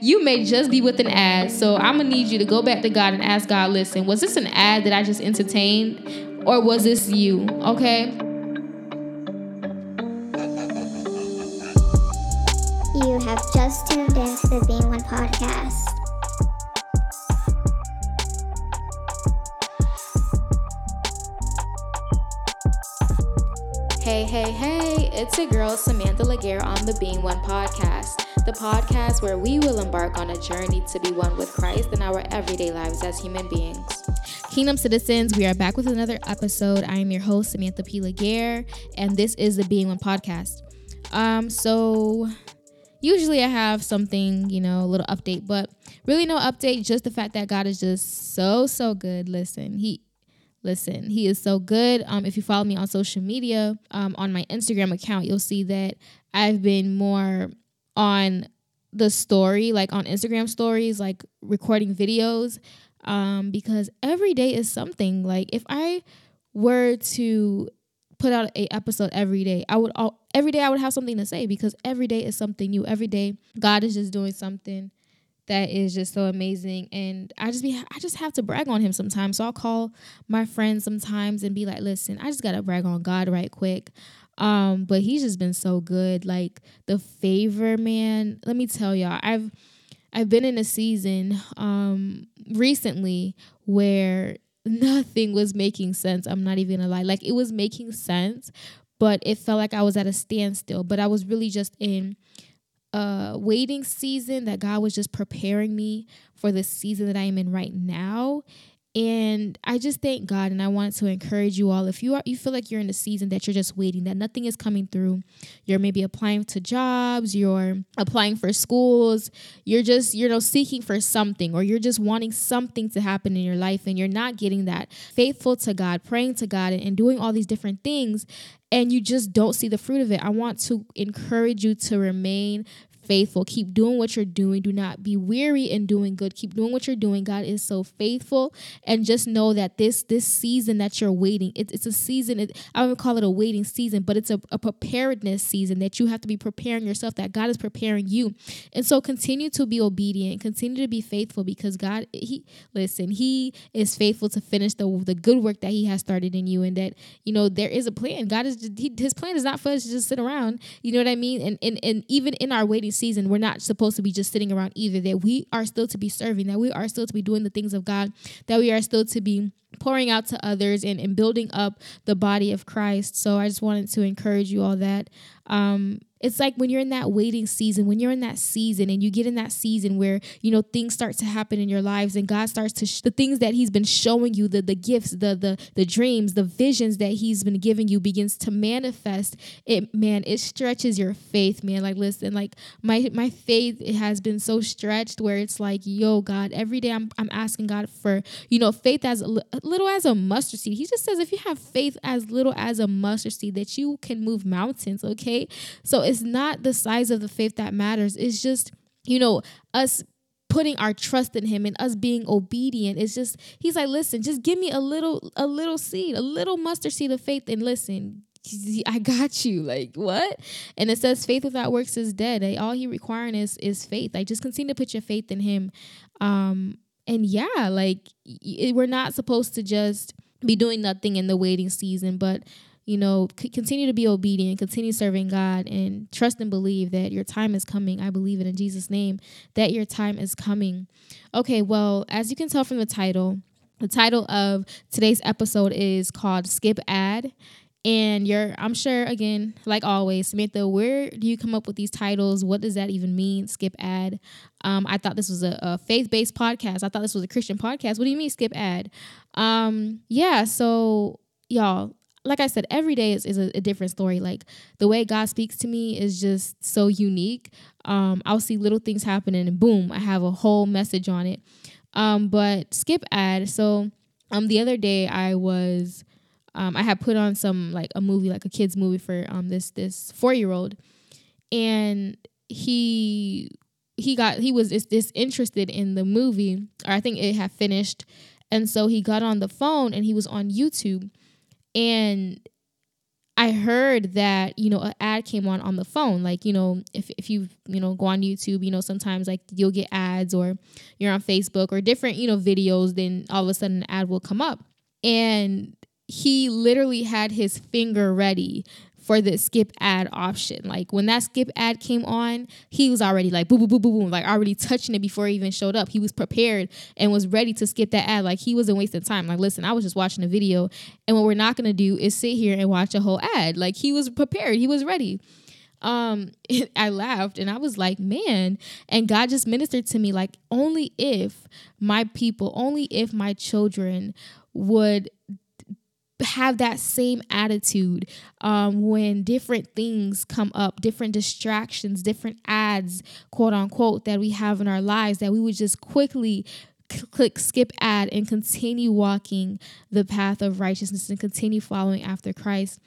You may just be with an ad, so I'm gonna need you to go back to God and ask God, listen, was this an ad that I just entertained? Or was this you? Okay? You have just tuned into the Being One podcast. Hey, hey, hey, it's your girl Samantha Laguerre on the Being One podcast, the podcast where we will embark on a journey to be one with Christ in our everyday lives as human beings. Kingdom citizens, we are back with another episode. I am your host, Samantha P. Laguerre, and this is the Being One podcast. Um, so usually I have something, you know, a little update, but really no update, just the fact that God is just so, so good. Listen, He Listen, he is so good. Um, if you follow me on social media, um, on my Instagram account, you'll see that I've been more on the story, like on Instagram stories, like recording videos, um, because every day is something. Like if I were to put out a episode every day, I would all every day I would have something to say because every day is something new. Every day God is just doing something that is just so amazing and i just be i just have to brag on him sometimes so i'll call my friends sometimes and be like listen i just gotta brag on god right quick um but he's just been so good. Like the favor man let me tell y'all i've i've been in a season um recently where nothing was making sense. I'm not even gonna lie. Like it was making sense but it felt like i was at a standstill. But i was really just in a waiting season that God was just preparing me for the season that I am in right now. And I just thank God and I want to encourage you all. If you are you feel like you're in a season that you're just waiting, that nothing is coming through, you're maybe applying to jobs, you're applying for schools, you're just, you know, seeking for something, or you're just wanting something to happen in your life and you're not getting that. Faithful to God, praying to God and, and doing all these different things and you just don't see the fruit of it. I want to encourage you to remain faithful. Keep doing what you're doing. Do not be weary in doing good. Keep doing what you're doing. God is so faithful. And just know that this this season that you're waiting, it, it's a season. It, I would call it a waiting season, but it's a, a preparedness season that you have to be preparing yourself, that God is preparing you. And so continue to be obedient. Continue to be faithful because God, He listen, He is faithful to finish the the good work that He has started in you. And that, you know, there is a plan. God is he, his plan is not for us to just sit around. You know what I mean? And and, and even in our waiting season, we're not supposed to be just sitting around either. That we are still to be serving, that we are still to be doing the things of God, that we are still to be pouring out to others and, and building up the body of Christ. So I just wanted to encourage you all that. Um, it's like when you're in that waiting season, when you're in that season and you get in that season where, you know, things start to happen in your lives and God starts to, sh- the things that he's been showing you, the, the gifts, the, the, the dreams, the visions that he's been giving you begins to manifest. It, man, it stretches your faith, man. Like, listen, like my, my faith it has been so stretched where it's like, yo, God, every day I'm, I'm asking God for, you know, faith as little as a mustard seed. He just says, if you have faith as little as a mustard seed, that you can move mountains, okay? So it's not the size of the faith that matters. It's just, you know, us putting our trust in him and us being obedient it's just he's like listen just give me a little a little seed a little mustard seed of faith and listen I got you. Like what? And it says faith without works is dead. Like, all he requiring is is faith. Like just continue to put your faith in him. Um and yeah, like we're not supposed to just be doing nothing in the waiting season, but you know, c- continue to be obedient, continue serving God, and trust and believe that your time is coming. I believe it in Jesus' name that your time is coming. Okay, well, as you can tell from the title, the title of today's episode is called Skip Ad. And you're, I'm sure, again, like always, Samantha, where do you come up with these titles? What does that even mean? Skip ad. Um, I thought this was a, a faith based podcast. I thought this was a Christian podcast. What do you mean, skip ad? Um, yeah, so y'all, like I said, every day is, is a, a, different story. Like the way God speaks to me is just so unique. Um, I'll see little things happening and boom, I have a whole message on it. Um, but skip ad. So um, the other day I was, um, I had put on some like a movie, like a kids movie for um this this four year old, and he he got he was this interested in the movie, or I think it had finished, and so he got on the phone and he was on YouTube and I heard that, you know, an ad came on on the phone. Like, you know, if, if you, you know, go on YouTube, you know, sometimes like you'll get ads or you're on Facebook or different, you know, videos, then all of a sudden an ad will come up. And he literally had his finger ready for the skip ad option. Like when that skip ad came on, he was already like boom, boom, boom, boom, boom, like already touching it before he even showed up. He was prepared and was ready to skip that ad. Like he wasn't wasting time. Like, listen, I was just watching a video, and what we're not gonna do is sit here and watch a whole ad. Like he was prepared, he was ready um I laughed and I was like, man, and God just ministered to me like only if my people, only if my children would have that same attitude um, when different things come up, different distractions, different ads, quote unquote, that we have in our lives, that we would just quickly click skip ad and continue walking the path of righteousness and continue following after Christ.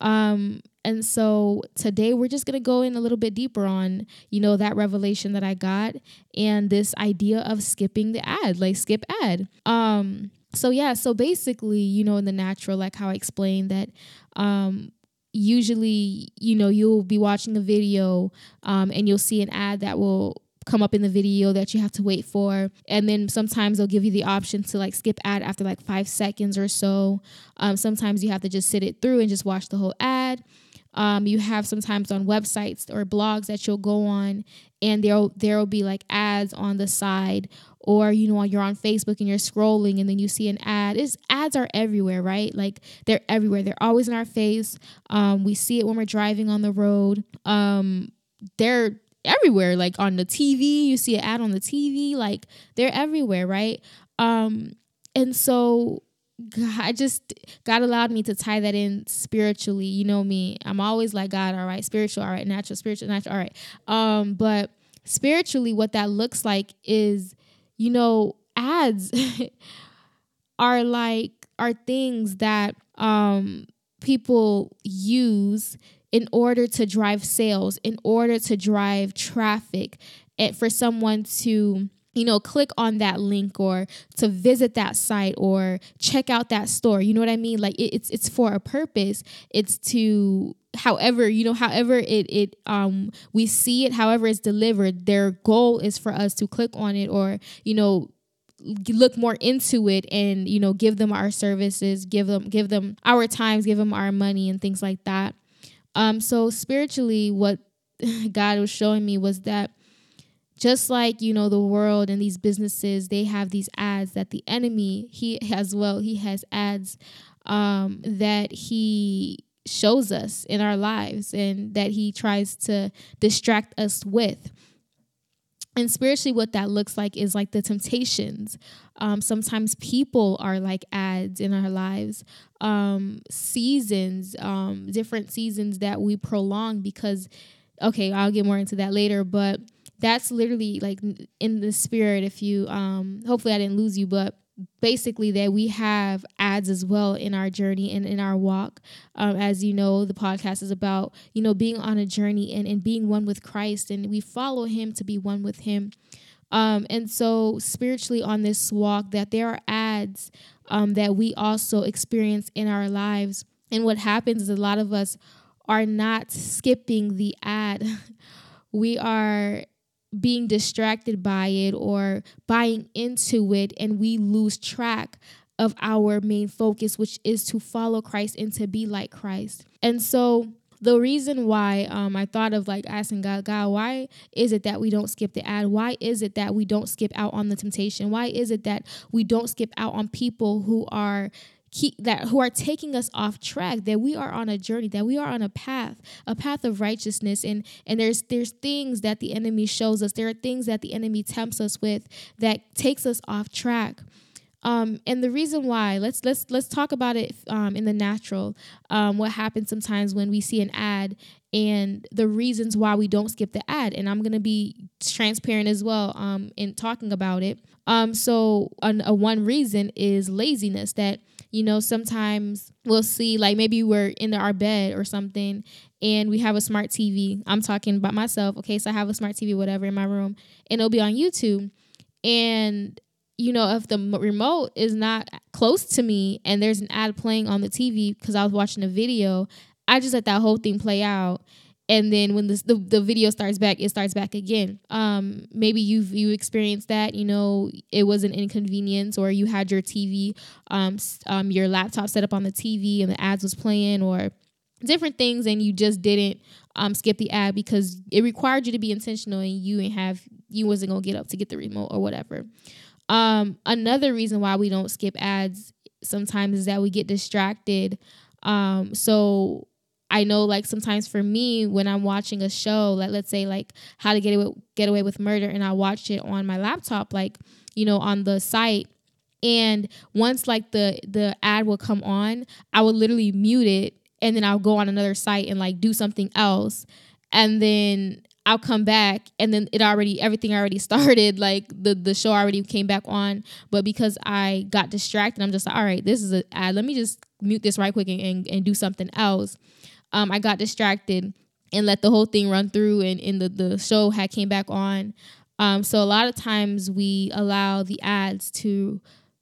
Um, and so today we're just going to go in a little bit deeper on, you know, that revelation that I got and this idea of skipping the ad, like skip ad. Um, so yeah, so basically, you know, in the natural, like how I explained that um usually, you know, you'll be watching a video um and you'll see an ad that will come up in the video that you have to wait for. And then sometimes they'll give you the option to like skip ad after like five seconds or so. Um, sometimes you have to just sit it through and just watch the whole ad. Um, you have sometimes on websites or blogs that you'll go on and there'll there'll be like ads on the side or you know you're on facebook and you're scrolling and then you see an ad. Is ads are everywhere right? Like they're everywhere. They're always in our face. Um, we see it when we're driving on the road. Um, they're everywhere. Like on the tv you see an ad on the tv like they're everywhere right? Um, and so I just God allowed me to tie that in spiritually. You know me. I'm always like God, all right, spiritual, all right, natural, spiritual, natural, all right. Um, but spiritually, what that looks like is, you know, ads are like are things that um people use in order to drive sales, in order to drive traffic, and for someone to you know, click on that link or to visit that site or check out that store. You know what I mean? Like it, it's it's for a purpose. It's to however you know however it it um we see it however it's delivered their goal is for us to click on it or you know look more into it and you know give them our services give them give them our times give them our money and things like that. Um so spiritually what god was showing me was that just like you know the world and these businesses they have these ads that the enemy he as well he has ads um, that he shows us in our lives and that he tries to distract us with. And spiritually what that looks like is like the temptations. Um, sometimes people are like ads in our lives um, seasons um, different seasons that we prolong because okay i'll get more into that later but that's literally like in the spirit if you um hopefully i didn't lose you but basically that we have ads as well in our journey and in our walk. Um, as you know the podcast is about you know being on a journey and, and being one with christ and we follow him to be one with him. Um, and so spiritually on this walk that there are ads um, that we also experience in our lives. And what happens is a lot of us are not skipping the ad. We are being distracted by it or buying into it, and we lose track of our main focus, which is to follow Christ and to be like Christ. And so, the reason why um, I thought of like asking God, God, why is it that we don't skip the ad? Why is it that we don't skip out on the temptation? Why is it that we don't skip out on people who are keep that who are taking us off track that we are on a journey that we are on a path a path of righteousness. And and there's there's things that the enemy shows us. There are things that the enemy tempts us with that takes us off track. Um, and the reason why let's let's let's talk about it um, in the natural um, what happens sometimes when we see an ad and the reasons why we don't skip the ad. And i'm going to be transparent as well um, in talking about it. Um, so an, a one reason is laziness that you know, sometimes we'll see like maybe we're in our bed or something and we have a smart TV. I'm talking about myself. Okay, so I have a smart TV, whatever, in my room, and it'll be on YouTube. And you know, if the remote is not close to me and there's an ad playing on the TV because I was watching a video, I just let that whole thing play out and then when the the video starts back, it starts back again. Um, maybe you've you experienced that. You know, it was an inconvenience, or you had your TV, um, um, your laptop set up on the TV, and the ads was playing, or different things, and you just didn't um skip the ad because it required you to be intentional, and you and have you wasn't gonna get up to get the remote or whatever. Um, another reason why we don't skip ads sometimes is that we get distracted. Um, so I know like sometimes for me when I'm watching a show, like let's say like How to Get Away, Get Away with Murder, and I watch it on my laptop, like you know on the site, and once like the the ad will come on, I will literally mute it, and then I'll go on another site and like do something else, and then I'll come back and then it already everything already started like the the show already came back on but because I got distracted I'm just like all right this is an ad. Let me just mute this right quick and, and, and do something else um, I got distracted and let the whole thing run through and, and the, the show had came back on. Um, so a lot of times we allow the ads to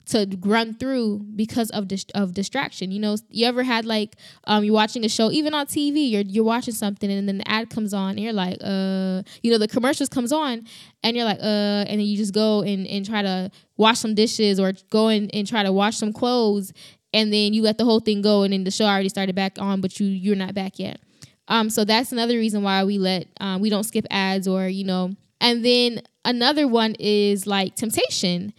to run through because of dis- of distraction. You know, you ever had like um you're watching a show, even on TV, you're you're watching something and then the ad comes on and you're like, uh, you know, the commercials comes on and you're like, uh, and then you just go and, and try to wash some dishes or go and, and try to wash some clothes and then you let the whole thing go and then the show already started back on but you you're not back yet. Um so that's another reason why we let um, we don't skip ads or you know. And then another one is like temptation.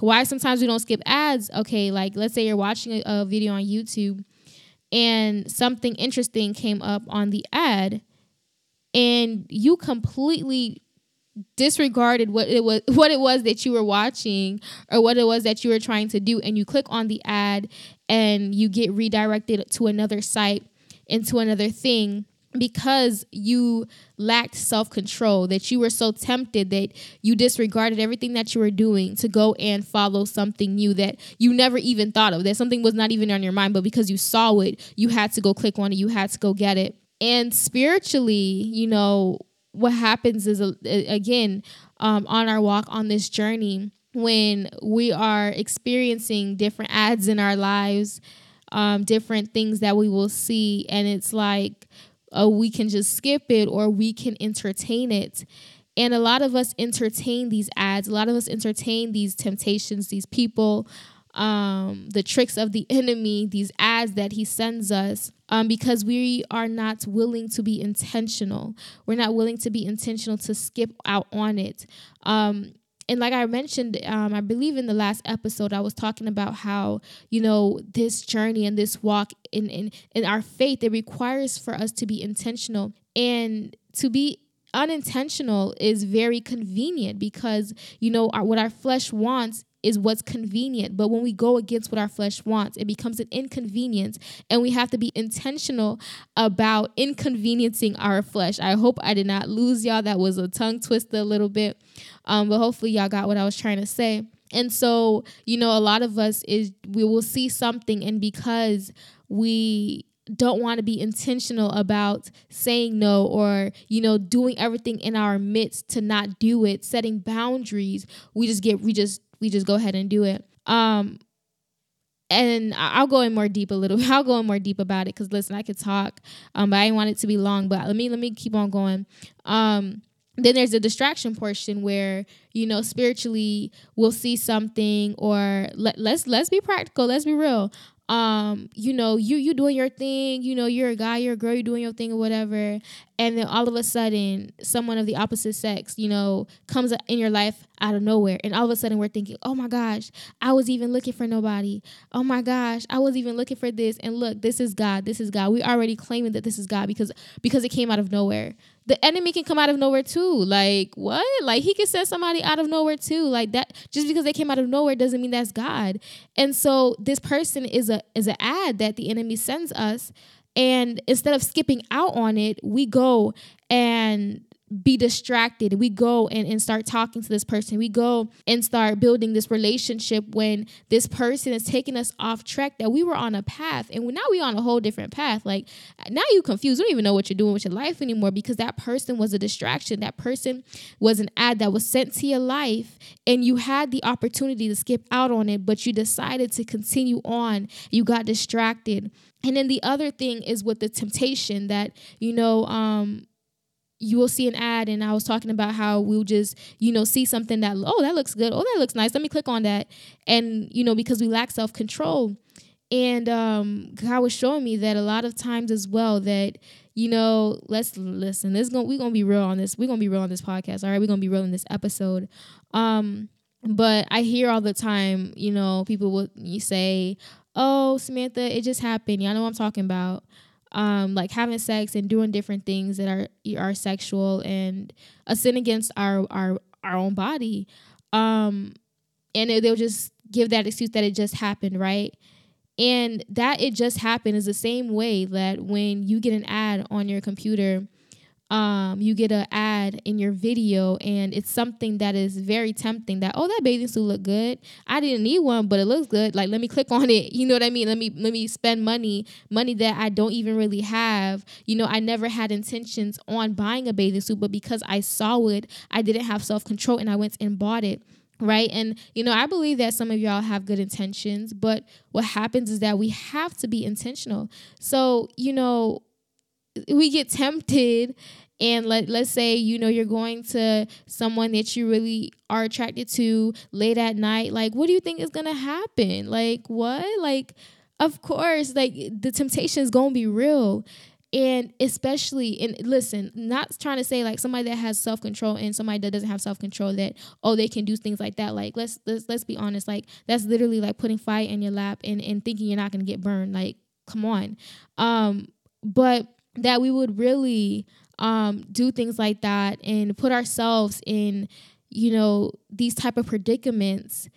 Why sometimes we don't skip ads? Okay like let's say you're watching a, a video on youtube and something interesting came up on the ad and you completely disregarded what it was what it was that you were watching or what it was that you were trying to do and you click on the ad and you get redirected to another site into another thing because you lacked self-control that you were so tempted that you disregarded everything that you were doing to go and follow something new that you never even thought of that something was not even on your mind but because you saw it you had to go click on it you had to go get it. And spiritually you know what happens is again um, on our walk on this journey when we are experiencing different ads in our lives um, different things that we will see and it's like uh, we can just skip it or we can entertain it. And a lot of us entertain these ads. A lot of us entertain these temptations these people um, the tricks of the enemy, these ads that he sends us, um, because we are not willing to be intentional. We're not willing to be intentional to skip out on it. Um, and like I mentioned, um, I believe in the last episode, I was talking about how, you know, this journey and this walk in, in, in our faith, it requires for us to be intentional. And to be unintentional is very convenient because, you know, our, what our flesh wants is what's convenient. But when we go against what our flesh wants, it becomes an inconvenience. And we have to be intentional about inconveniencing our flesh. I hope I did not lose y'all. That was a tongue twister a little bit. Um, but hopefully y'all got what I was trying to say. And so, you know, a lot of us is we will see something and because we don't want to be intentional about saying no or you know doing everything in our midst to not do it setting boundaries we just get we just we just go ahead and do it. Um, and I'll go in more deep a little. I'll go in more deep about it because listen, I could talk, um, but I didn't want it to be long. But let me let me keep on going. Um, then there's the distraction portion where you know spiritually we'll see something or let, let's let's be practical let's be real um, you know, you you doing your thing, you know, you're a guy, you're a girl, you're doing your thing or whatever, and then all of a sudden, someone of the opposite sex, you know, comes in your life out of nowhere, and all of a sudden we're thinking, oh my gosh, I was even looking for nobody. Oh my gosh, I was even looking for this, and look, this is God, this is God. We already claiming that this is God because because it came out of nowhere the enemy can come out of nowhere too. Like what? Like he can send somebody out of nowhere too. Like that just because they came out of nowhere doesn't mean that's God. And so this person is a is an ad that the enemy sends us. And instead of skipping out on it, we go and be distracted. We go and, and start talking to this person. We go and start building this relationship when this person is taking us off track that we were on a path and now we're on a whole different path. Like now you confused. You don't even know what you're doing with your life anymore because that person was a distraction. That person was an ad that was sent to your life and you had the opportunity to skip out on it, but you decided to continue on. You got distracted. And then the other thing is with the temptation that, you know, um, you will see an ad and I was talking about how we'll just, you know, see something that, oh, that looks good. Oh, that looks nice. Let me click on that. And, you know, because we lack self control. And um, God was showing me that a lot of times as well that, you know, let's listen. This going we're gonna be real on this. We're gonna be real on this podcast. All right, we're gonna be real in this episode. Um, but I hear all the time, you know, people will you say, Oh, Samantha, it just happened. Y'all know what I'm talking about um, like having sex and doing different things that are are sexual and a sin against our our our own body. Um, and they'll just give that excuse that it just happened, right? And that it just happened is the same way that when you get an ad on your computer um, you get an ad in your video and it's something that is very tempting that oh that bathing suit look good. I didn't need one but it looks good. Like let me click on it. You know what i mean? Let me let me spend money money that i don't even really have. You know i never had intentions on buying a bathing suit but because i saw it i didn't have self-control and i went and bought it right? And you know i believe that some of y'all have good intentions but what happens is that we have to be intentional. So you know we get tempted and let let's say you know you're going to someone that you really are attracted to late at night like what do you think is to happen? Like what? Like of course like the temptation is to be real. And especially and listen not trying to say like somebody that has self-control and somebody that doesn't have self-control that oh they can do things like that. Like let's let's, let's be honest. Like that's literally like putting fire in your lap and, and thinking you're not to get burned. Like come on. Um but that we would really um, do things like that and put ourselves in, you know, these type of predicaments.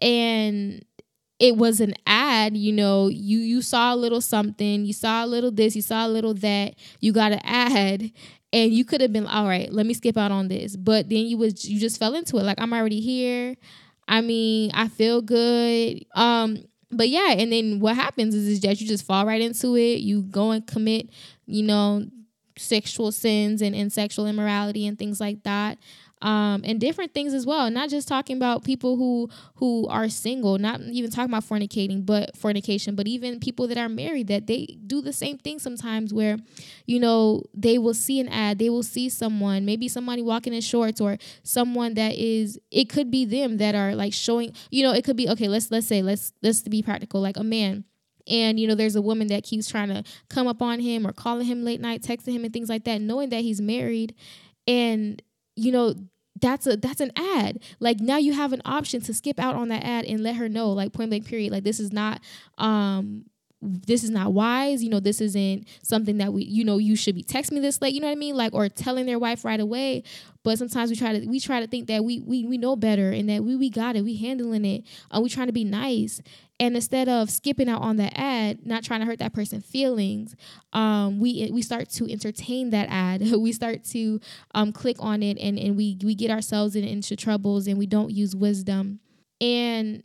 And it was an ad, you know, you you saw a little something, you saw a little this, you saw a little that, you got an ad, and you could have been all right, let me skip out on this. But then you was you just fell into it. Like I'm already here. I mean, I feel good. Um, but yeah, and then what happens is, is that you just fall right into it. You go and commit, you know, sexual sins and, and sexual immorality and things like that um, and different things as well. Not just talking about people who who are single, not even talking about fornicating, but fornication, but even people that are married that they do the same thing sometimes where, you know, they will see an ad, they will see someone, maybe somebody walking in shorts or someone that is it could be them that are like showing, you know, it could be okay, let's let's say let's let's be practical, like a man and you know there's a woman that keeps trying to come up on him or calling him late night texting him and things like that knowing that he's married. And you know that's a that's an ad. Like now you have an option to skip out on that ad and let her know like point blank period like this is not um this is not wise. You know this isn't something that we you know you should be texting me this late you know what i mean? Like or telling their wife right away. But sometimes we try to we try to think that we we, we know better and that we we got it we handling it. And we trying to be nice and instead of skipping out on that ad not trying to hurt that person's feelings um we we start to entertain that ad we start to um click on it and and we we get ourselves in, into troubles and we don't use wisdom and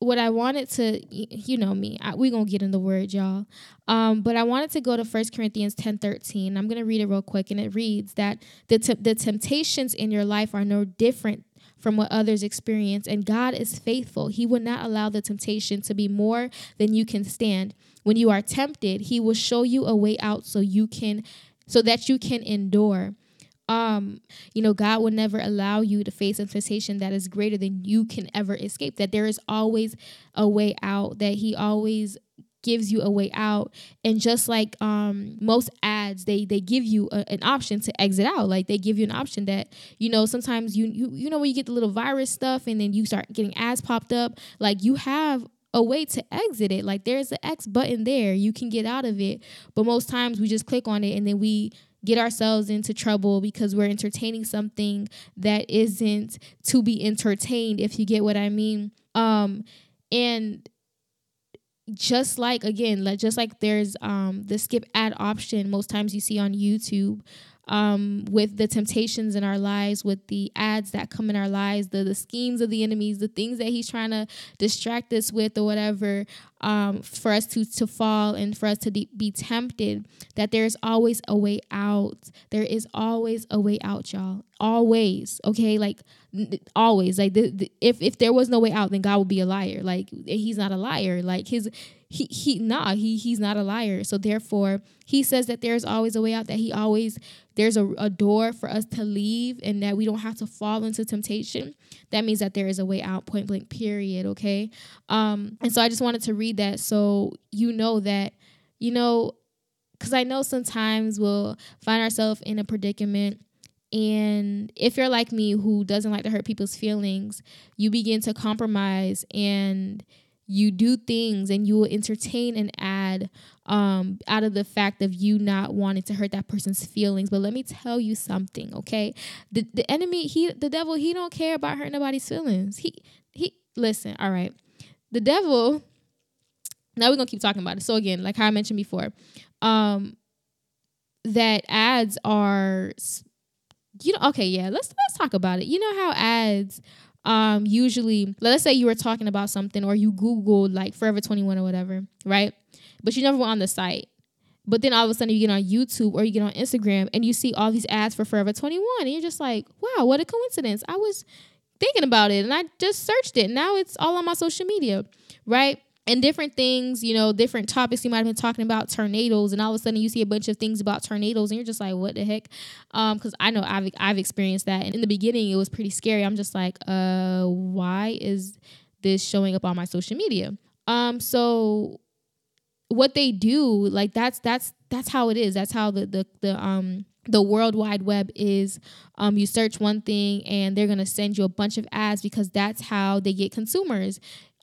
what I wanted to, you know me, I, we gonna get in the word, y'all. Um, but I wanted to go to First Corinthians ten thirteen. I'm gonna read it real quick, and it reads that the te- the temptations in your life are no different from what others experience, and God is faithful. He will not allow the temptation to be more than you can stand. When you are tempted, He will show you a way out so you can, so that you can endure um you know god will never allow you to face a temptation that is greater than you can ever escape that there is always a way out that he always gives you a way out. And just like um most ads they they give you a, an option to exit out. Like they give you an option that you know sometimes you you you know when you get the little virus stuff and then you start getting ads popped up like you have a way to exit it. Like there's an x button there. You can get out of it. But most times we just click on it and then we get ourselves into trouble because we're entertaining something that isn't to be entertained if you get what i mean. Um and just like again like just like there's um the skip ad option most times you see on youtube um, with the temptations in our lives, with the ads that come in our lives, the, the schemes of the enemies, the things that he's trying to distract us with or whatever, um, for us to, to fall and for us to de- be tempted, that there's always a way out. There is always a way out, y'all. Always. Okay. Like, always. Like, the, the, if, if there was no way out, then God would be a liar. Like, he's not a liar. Like, his, he he nah he he's not a liar so therefore he says that there's always a way out that he always there's a, a door for us to leave and that we don't have to fall into temptation that means that there is a way out point blank period okay um and so i just wanted to read that so you know that you know because i know sometimes we'll find ourselves in a predicament and if you're like me who doesn't like to hurt people's feelings you begin to compromise and you do things and you will entertain an ad um, out of the fact of you not wanting to hurt that person's feelings. But let me tell you something, okay? The the enemy, he the devil, he don't care about hurting nobody's feelings. He he listen, all right. The devil, now we're gonna keep talking about it. So again, like how I mentioned before, um, that ads are you know, okay, yeah, let's let's talk about it. You know how ads um usually let's say you were talking about something or you googled like forever 21 or whatever right? But you never went on the site. But then all of a sudden you get on youtube or you get on instagram and you see all these ads for forever 21 and you're just like wow what a coincidence. I was thinking about it and i just searched it. Now it's all on my social media right and different things, you know, different topics. You might have been talking about tornadoes, and all of a sudden you see a bunch of things about tornadoes, and you're just like, "What the heck?" Because um, I know I've I've experienced that, and in the beginning it was pretty scary. I'm just like, "Uh, why is this showing up on my social media?" Um, so what they do, like that's that's that's how it is. That's how the the the um the world wide web is um, you search one thing and they're going to send you a bunch of ads because that's how they get consumers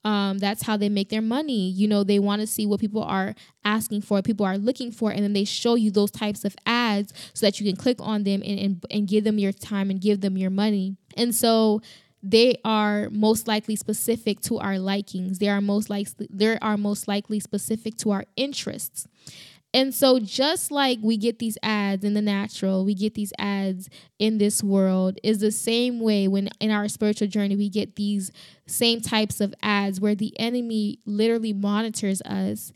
um, that's how they make their money. You know, they want to see what people are asking for, people are looking for, and then they show you those types of ads so that you can click on them and, and, and give them your time and give them your money. And so they are most likely specific to our likings. They are most likely they are most likely specific to our interests. And so, just like we get these ads in the natural, we get these ads in this world, is the same way when in our spiritual journey we get these same types of ads where the enemy literally monitors us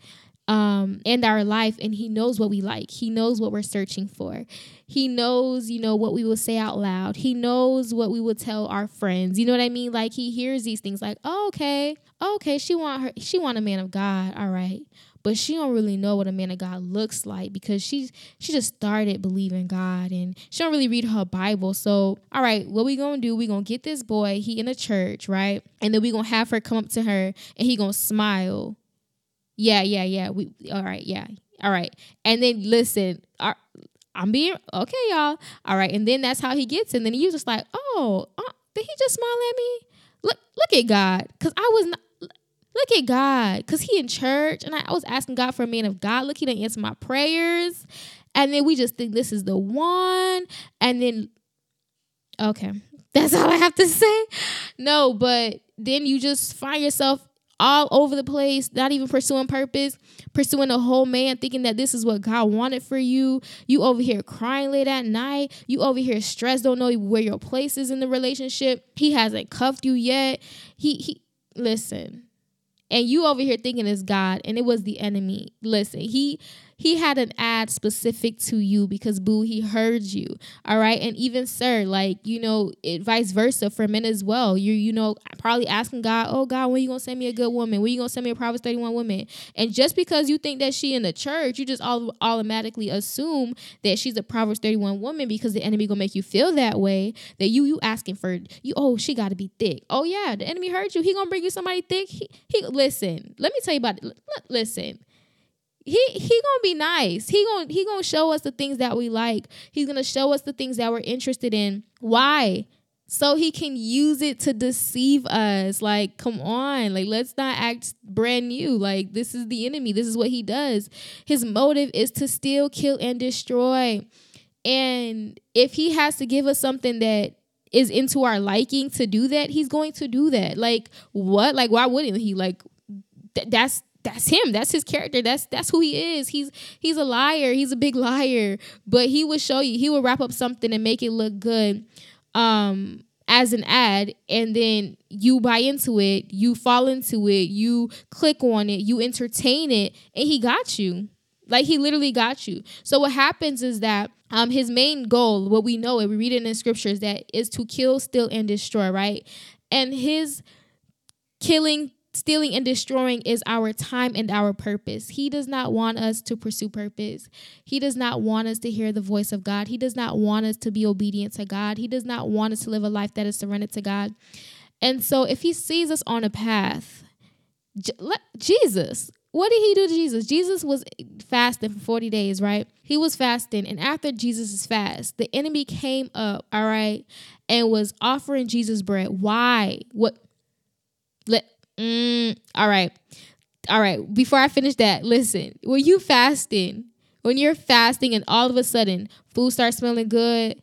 um, and our life, and he knows what we like. He knows what we're searching for. He knows, you know, what we will say out loud. He knows what we will tell our friends. You know what I mean? Like he hears these things, like, oh, okay, okay, she want her, she want a man of God. All right but she don't really know what a man of God looks like because she's she just started believing God and she don't really read her Bible. So, all right, what we gonna do? We gonna get this boy. He in a church, right? And then we gonna have her come up to her and he gonna smile. Yeah, yeah, yeah. We all right, yeah, all right. And then listen, our, I'm being okay, y'all. All right, and then that's how he gets, and then he was just like, oh, uh, did he just smile at me? Look, look at God, because I was not. Look at God, because He in church. And I, I was asking God for a man of God. Look, He didn't answer my prayers. And then we just think this is the one. And then, okay, that's all I have to say. No, but then you just find yourself all over the place, not even pursuing purpose, pursuing a whole man, thinking that this is what God wanted for you. You over here crying late at night. You over here stressed, don't know where your place is in the relationship. He hasn't cuffed you yet. He he listen and you over here thinking it's God and it was the enemy. Listen, he he had an ad specific to you because boo he heard you all right? And even sir like you know it vice versa for men as well. You're, you know probably asking god oh god when you gonna send me a good woman? When you gonna send me a proverbs 31 woman? And just because you think that she in the church you just all automatically assume that she's a proverbs 31 woman because the enemy gonna make you feel that way that you you asking for you oh she gotta be thick. Oh yeah the enemy heard you. He gonna bring you somebody thick. He, he listen let me tell you about it listen he he gonna be nice. He gonna he gonna show us the things that we like. He's gonna show us the things that we're interested in. Why? So he can use it to deceive us. Like, come on. Like, let's not act brand new. Like, this is the enemy. This is what he does. His motive is to steal, kill, and destroy. And if he has to give us something that is into our liking to do that, he's going to do that. Like, what? Like, why wouldn't he? Like, th- that's that's him. That's his character. That's that's who he is. He's he's a liar. He's a big liar. But he would show you. He would wrap up something and make it look good. Um as an ad and then you buy into it, you fall into it, you click on it, you entertain it, and he got you. Like he literally got you. So what happens is that um his main goal, what we know, and we read it in the scriptures, that is to kill, steal, and destroy, right? And his killing, stealing, and destroying is our time and our purpose. He does not want us to pursue purpose. He does not want us to hear the voice of God. He does not want us to be obedient to God. He does not want us to live a life that is surrendered to God. And so if he sees us on a path, Jesus, what did he do to Jesus? Jesus was fasting for 40 days, right? He was fasting. And after Jesus' fast, the enemy came up, all right, and was offering Jesus bread. Why? What? Let, mm, all right. All right. Before I finish that, listen. When you fasting, when you're fasting and all of a sudden food starts smelling good,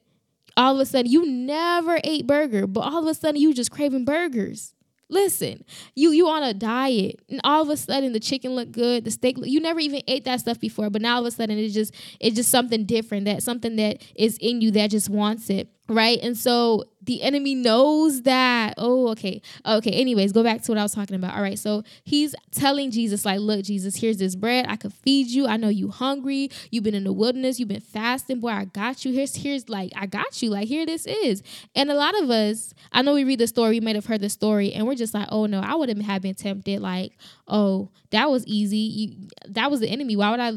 all of a sudden you never ate burger, but all of a sudden you just craving burgers. Listen, you you on a diet, and all of a sudden the chicken look good, the steak. Look, You never even ate that stuff before, but now all of a sudden it's just it's just something different. That something that is in you that just wants it right? And so the enemy knows that oh okay. Okay anyways go back to what i was talking about. All right so he's telling jesus like look jesus here's this bread. I could feed you. I know you hungry. You've been in the wilderness. You've been fasting. Boy i got you. Here's here's like i got you. Like here this is. And a lot of us i know we read the story we might have heard the story and we're just like oh no i wouldn't have been tempted. Like oh that was easy. You, that was the enemy. Why would i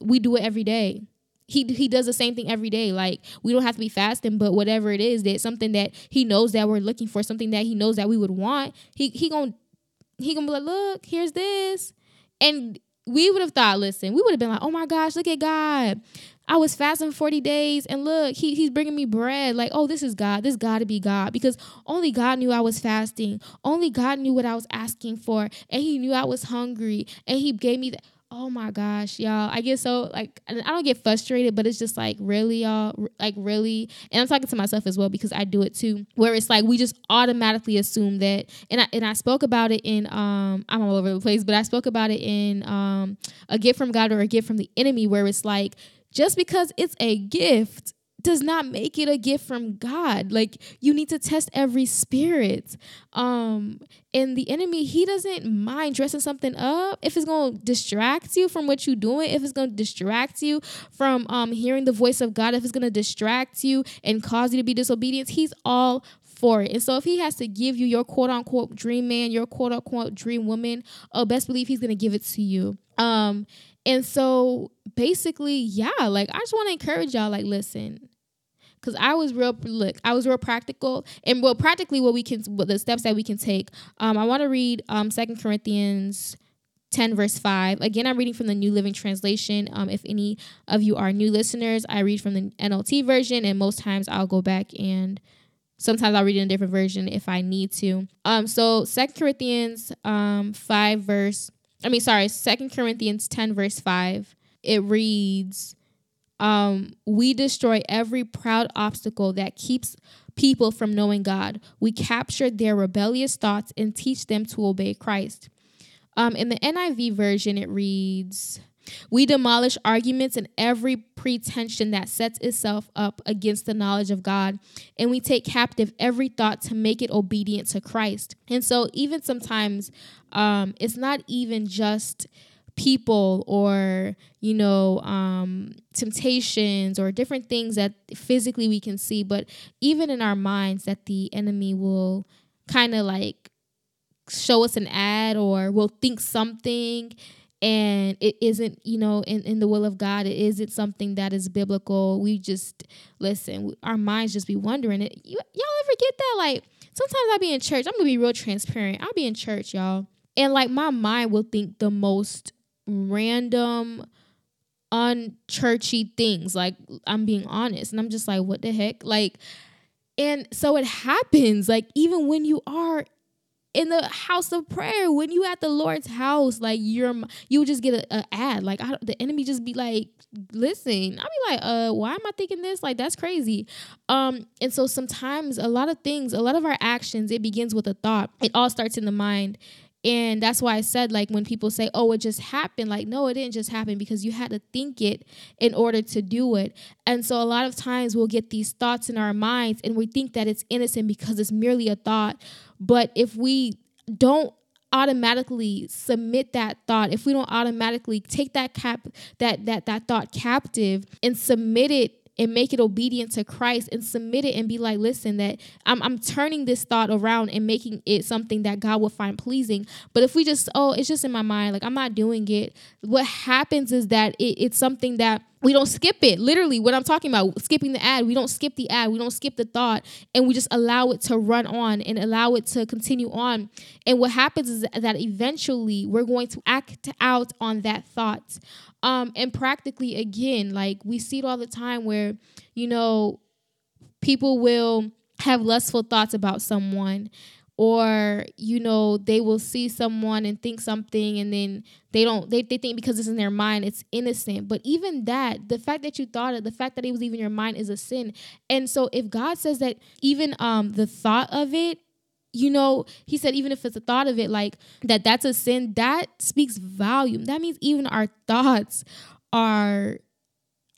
we do it every day he he does the same thing every day. Like we don't have to be fasting, but whatever it is, that something that he knows that we're looking for, something that he knows that we would want, he he gonna he gonna be like, look, here's this, and we would have thought, listen, we would have been like, oh my gosh, look at God. I was fasting 40 days and look, he, he's bringing me bread. Like, oh, this is God. This got to be God because only God knew I was fasting. Only God knew what I was asking for. And he knew I was hungry and he gave me that. Oh my gosh, y'all. I get so like I don't get frustrated, but it's just like really y'all like really and I'm talking to myself as well because I do it too. Where it's like we just automatically assume that and I and I spoke about it in um I'm all over the place, but I spoke about it in um a gift from God or a gift from the enemy where it's like just because it's a gift does not make it a gift from God. Like you need to test every spirit. Um and the enemy, he doesn't mind dressing something up if it's going to distract you from what you're doing, if it's going to distract you from um hearing the voice of God, if it's going to distract you and cause you to be disobedient, he's all for it. And so if he has to give you your quote unquote dream man, your quote unquote dream woman, oh best believe he's going to give it to you. Um and so basically, yeah, like I just want to encourage y'all like listen, because I was real look, I was real practical and well, practically what we can, what the steps that we can take. Um, I want to read um Second Corinthians. 10 verse 5 again i'm reading from the new living translation um, if any of you are new listeners i read from the nlt version and most times i'll go back and sometimes i'll read in a different version if i need to um so second corinthians um 5 verse i mean sorry second corinthians 10 verse 5 it reads um, we destroy every proud obstacle that keeps people from knowing God. We capture their rebellious thoughts and teach them to obey Christ. Um, in the NIV version, it reads, we demolish arguments and every pretension that sets itself up against the knowledge of God, and we take captive every thought to make it obedient to Christ. And so, even sometimes, um, it's not even just people or you know um, temptations or different things that physically we can see but even in our minds that the enemy will kind of like show us an ad or will think something and it isn't you know in, in the will of god it isn't something that is biblical. We just listen our minds just be wondering it. You, y'all ever get that? Like sometimes i'll be in church i'm gonna be real transparent i'll be in church y'all and like my mind will think the most random unchurchy things like i'm being honest and i'm just like what the heck? Like and so it happens like even when you are in the house of prayer when you at the lord's house like you're you just get a, ad. Like I, the enemy just be like listen. I'll be like uh why am i thinking this? Like that's crazy. Um and so sometimes a lot of things a lot of our actions it begins with a thought. It all starts in the mind. And that's why I said, like, when people say, oh, it just happened, like, no, it didn't just happen because you had to think it in order to do it. And so a lot of times we'll get these thoughts in our minds and we think that it's innocent because it's merely a thought. But if we don't automatically submit that thought if we don't automatically take that cap that that that thought captive and submit it and make it obedient to Christ and submit it and be like, listen, that I'm, I'm turning this thought around and making it something that God will find pleasing. But if we just, oh, it's just in my mind, like I'm not doing it, what happens is that it, it's something that we don't skip it. Literally, what I'm talking about, skipping the ad, we don't skip the ad, we don't skip the thought, and we just allow it to run on and allow it to continue on. And what happens is that eventually we're going to act out on that thought. Um, and practically, again, like we see it all the time where, you know, people will have lustful thoughts about someone or you know they will see someone and think something and then they don't they, they think because it's in their mind it's innocent. But even that the fact that you thought it the fact that it was even your mind is a sin. And so if god says that even um the thought of it you know he said even if it's a thought of it like that that's a sin that speaks volume. That means even our thoughts are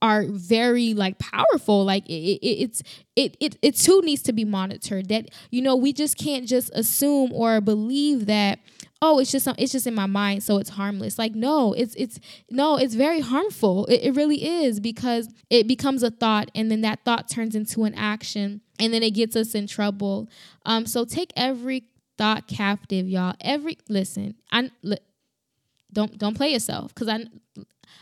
are very like powerful like it, it, it's it, it it too needs to be monitored that you know we just can't just assume or believe that oh it's just it's just in my mind so it's harmless. Like no it's it's no it's very harmful. It, it really is because it becomes a thought and then that thought turns into an action and then it gets us in trouble. Um so take every thought captive y'all. Every listen i don't don't play yourself because i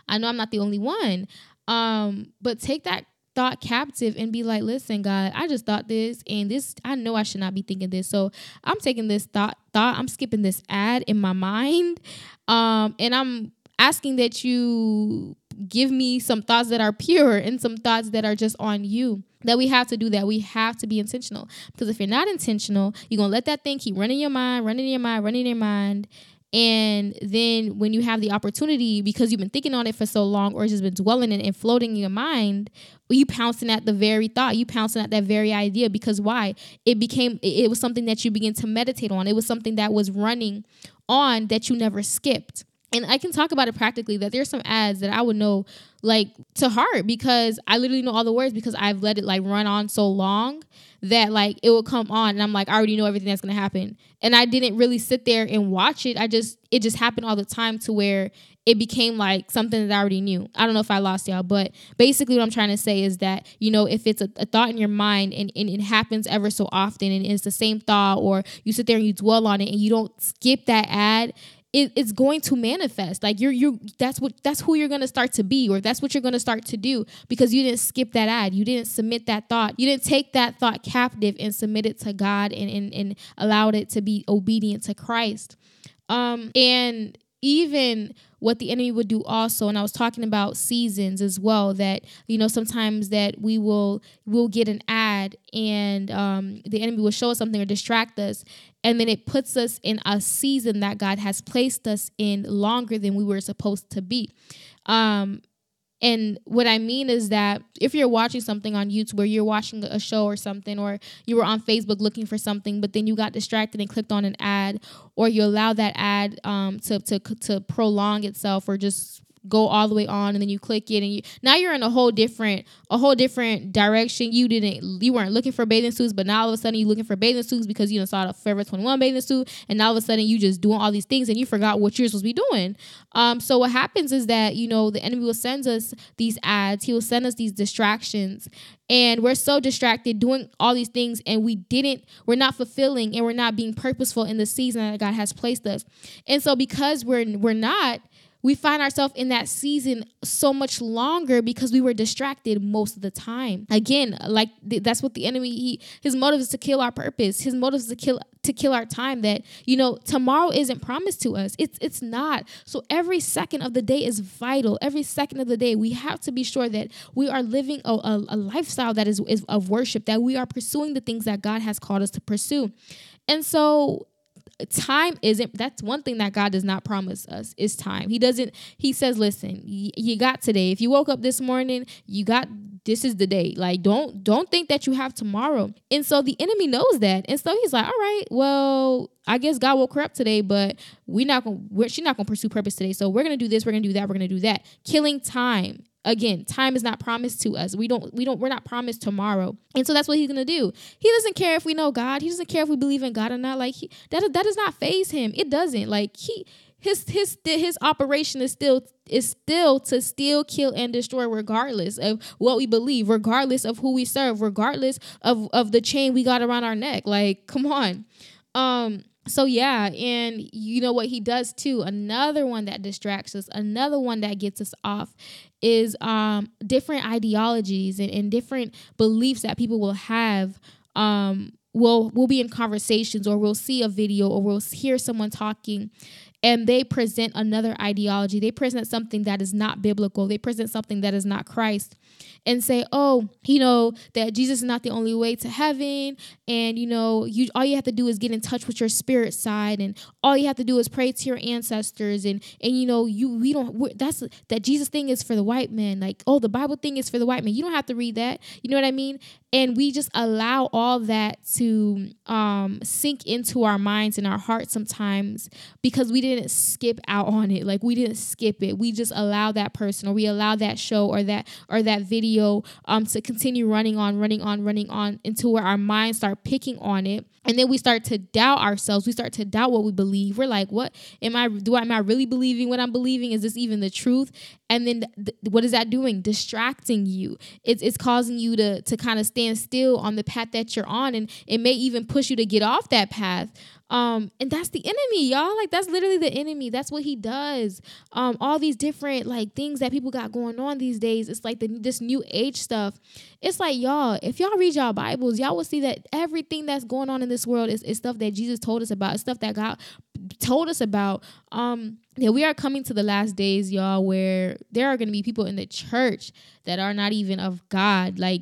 i know i'm not the only one um, but take that thought captive and be like, listen, God, I just thought this and this I know I should not be thinking this. So I'm taking this thought thought, I'm skipping this ad in my mind. Um, and I'm asking that you give me some thoughts that are pure and some thoughts that are just on you that we have to do that we have to be intentional because if you're not intentional you're gonna let that thing keep running your mind running your mind running your mind and then when you have the opportunity, because you've been thinking on it for so long or it's just been dwelling in it and floating in your mind, you pouncing at the very thought, you pouncing at that very idea. Because why? It became, it was something that you begin to meditate on. It was something that was running on that you never skipped. And I can talk about it practically that there's some ads that I would know like to heart because I literally know all the words because I've let it like run on so long that like it will come on and I'm like I already know everything that's gonna happen. And I didn't really sit there and watch it. I just it just happened all the time to where it became like something that I already knew. I don't know if I lost y'all, but basically what I'm trying to say is that, you know, if it's a, a thought in your mind and, and it happens ever so often and it's the same thought or you sit there and you dwell on it and you don't skip that ad, it, it's going to manifest. Like you're you that's what that's who you're to start to be or that's what you're to start to do because you didn't skip that ad. You didn't submit that thought. You didn't take that thought captive and submit it to god and and, and allowed it to be obedient to christ. Um and even what the enemy would do also and i was talking about seasons as well that you know sometimes that we will will get an ad and um, the enemy will show us something or distract us and then it puts us in a season that god has placed us in longer than we were supposed to be. Um, and what I mean is that if you're watching something on YouTube where you're watching a show or something, or you were on Facebook looking for something, but then you got distracted and clicked on an ad, or you allow that ad um, to, to, to prolong itself or just go all the way on and then you click it and you now you're in a whole different a whole different direction. You didn't you weren't looking for bathing suits but now all of a sudden you're looking for bathing suits because you saw the forever 21 bathing suit and now all of a sudden you just doing all these things and you forgot what you're supposed to be doing. Um so what happens is that you know the enemy will send us these ads. He will send us these distractions and we're so distracted doing all these things and we didn't we're not fulfilling and we're not being purposeful in the season that god has placed us. And so because we're we're not we find ourselves in that season so much longer because we were distracted most of the time. Again, like th- that's what the enemy he his motive is to kill our purpose. His motive is to kill to kill our time that you know tomorrow isn't promised to us. It's it's not. So every second of the day is vital. Every second of the day we have to be sure that we are living a, a, a lifestyle that is, is of worship that we are pursuing the things that God has called us to pursue. And so time isn't that's one thing that God does not promise us is time. He doesn't he says listen, you got today. If you woke up this morning, you got this is the day. Like don't don't think that you have tomorrow. And so the enemy knows that. And so he's like, "All right, well, I guess God woke her up today, but we're not gonna we're she's not to pursue purpose today. So we're to do this, we're to do that, we're to do that. Killing time again time is not promised to us. We don't we don't we're not promised tomorrow. And so that's what he's gonna do. He doesn't care if we know god. He doesn't care if we believe in god or not. Like he, that that does not faze him. It doesn't. Like he his his his operation is still is still to steal kill and destroy regardless of what we believe regardless of who we serve regardless of of the chain we got around our neck. Like come on. Um so yeah and you know what he does too? Another one that distracts us another one that gets us off is um different ideologies and, and different beliefs that people will have um we'll we'll be in conversations or we'll see a video or we'll hear someone talking and they present another ideology they present something that is not biblical they present something that is not christ and say, "Oh, you know that Jesus is not the only way to heaven, and you know you all you have to do is get in touch with your spirit side, and all you have to do is pray to your ancestors, and and you know you we don't that's that Jesus thing is for the white man, like oh the Bible thing is for the white man. You don't have to read that. You know what I mean? And we just allow all that to um, sink into our minds and our hearts sometimes because we didn't skip out on it. Like we didn't skip it. We just allow that person or we allow that show or that or that video video um, to continue running on, running on, running on until where our minds start picking on it. And then we start to doubt ourselves. We start to doubt what we believe. We're like, what am I, do I, am I really believing what I'm believing? Is this even the truth? And then th- what is that doing? Distracting you. It's, it's causing you to, to kind of stand still on the path that you're on. And it may even push you to get off that path. Um, and that's the enemy, y'all. Like that's literally the enemy. That's what he does. Um, all these different like things that people got going on these days. It's like the this new age stuff. It's like y'all, if y'all read y'all Bibles, y'all will see that everything that's going on in this world is, is stuff that Jesus told us about. Stuff that God told us about. Um, yeah, we are coming to the last days, y'all, where there are gonna be people in the church that are not even of God. Like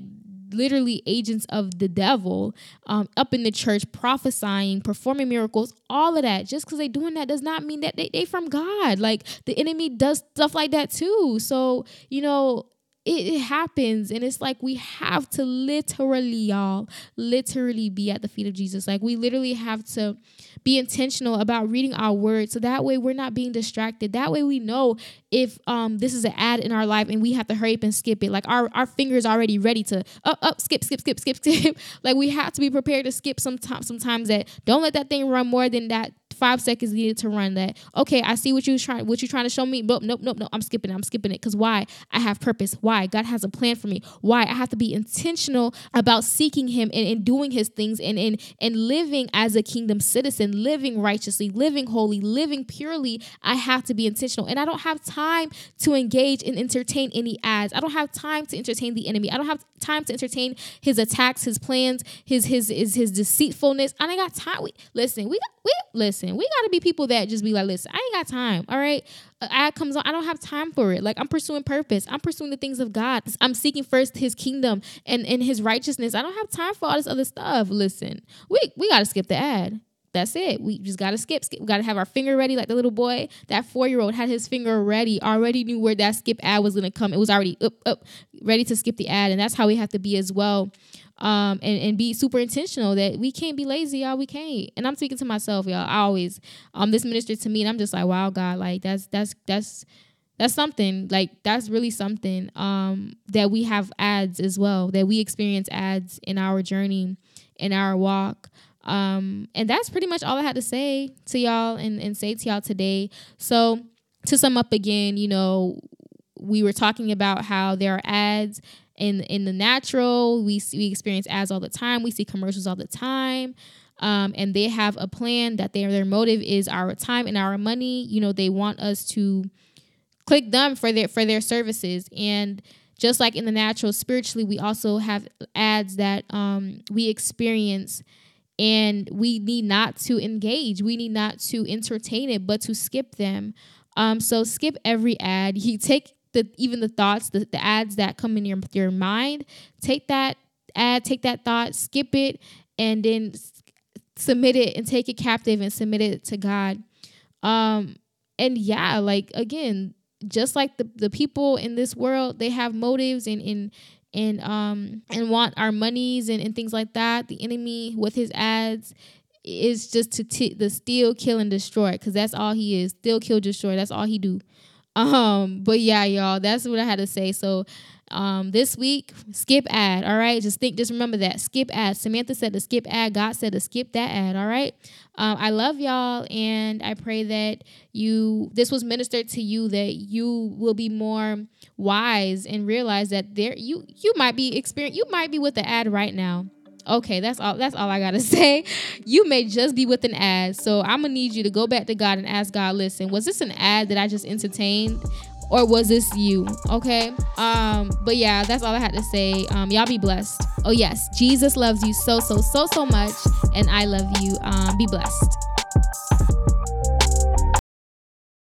literally agents of the devil um, up in the church prophesying performing miracles all of that. Just because they doing that does not mean that they, they from god. Like the enemy does stuff like that too. So you know it, happens and it's like we have to literally y'all literally be at the feet of jesus. Like we literally have to be intentional about reading our words so that way we're not being distracted. That way we know if um this is an ad in our life and we have to hurry up and skip it. Like our our fingers already ready to up up skip skip skip skip skip. Like we have to be prepared to skip sometimes sometimes that don't let that thing run more than that five seconds needed to run that. Okay, I see what you trying what you're trying to show me. Nope, nope, nope, nope. I'm skipping it. I'm skipping it. Cause why? I have purpose. Why? God has a plan for me. Why? I have to be intentional about seeking him and, and doing his things and, and and living as a kingdom citizen, living righteously, living holy, living purely. I have to be intentional. And I don't have time to engage and entertain any ads. I don't have time to entertain the enemy. I don't have time to entertain his attacks, his plans, his his his, his deceitfulness. I ain't got time. We, listen, we we listen, we gotta be people that just be like, listen, I ain't got time. All right. Uh, ad comes on, I don't have time for it. Like I'm pursuing purpose. I'm pursuing the things of God. I'm seeking first his kingdom and, and his righteousness. I don't have time for all this other stuff. Listen, we we gotta skip the ad. That's it. We just gotta skip, skip. We gotta have our finger ready, like the little boy. That four year old had his finger ready, already knew where that skip ad was gonna come. It was already up, up, ready to skip the ad, and that's how we have to be as well um, and, and be super intentional that we can't be lazy, y'all. We can't. And I'm speaking to myself, y'all. I always um this ministered to me, and I'm just like, wow, God, like that's that's that's that's something like that's really something um that we have ads as well that we experience ads in our journey in our walk um and that's pretty much all i had to say to y'all and, and say to y'all today so to sum up again you know we were talking about how there are ads in in the natural we we experience ads all the time we see commercials all the time um, and they have a plan that their their motive is our time and our money. You know they want us to click them for their for their services. And just like in the natural spiritually we also have ads that um, we experience. And we need not to engage. We need not to entertain it but to skip them. Um, so skip every ad. You take the even the thoughts, the, the ads that come in your your mind, take that ad, take that thought, skip it, and then submit it and take it captive and submit it to God. Um, and yeah, like again, just like the, the people in this world, they have motives and and and um and want our monies and, and things like that. The enemy with his ads is just to t- the steal, kill, and destroy because that's all he is. Steal, kill, destroy. That's all he do. Um, but yeah, y'all, that's what I had to say. So um this week skip ad all right? Just think just remember that. Skip ad. Samantha said to skip ad. God said to skip that ad all right? Um i love y'all and i pray that you this was ministered to you that you will be more wise and realize that there you you might be experience you might be with the ad right now Okay, that's all that's all I gotta say. You may just be with an ad. So I'm gonna need you to go back to God and ask God, listen, was this an ad that I just entertained? or was this you okay um but yeah that's all i had to say um y'all be blessed oh yes jesus loves you so so so so much and i love you um be blessed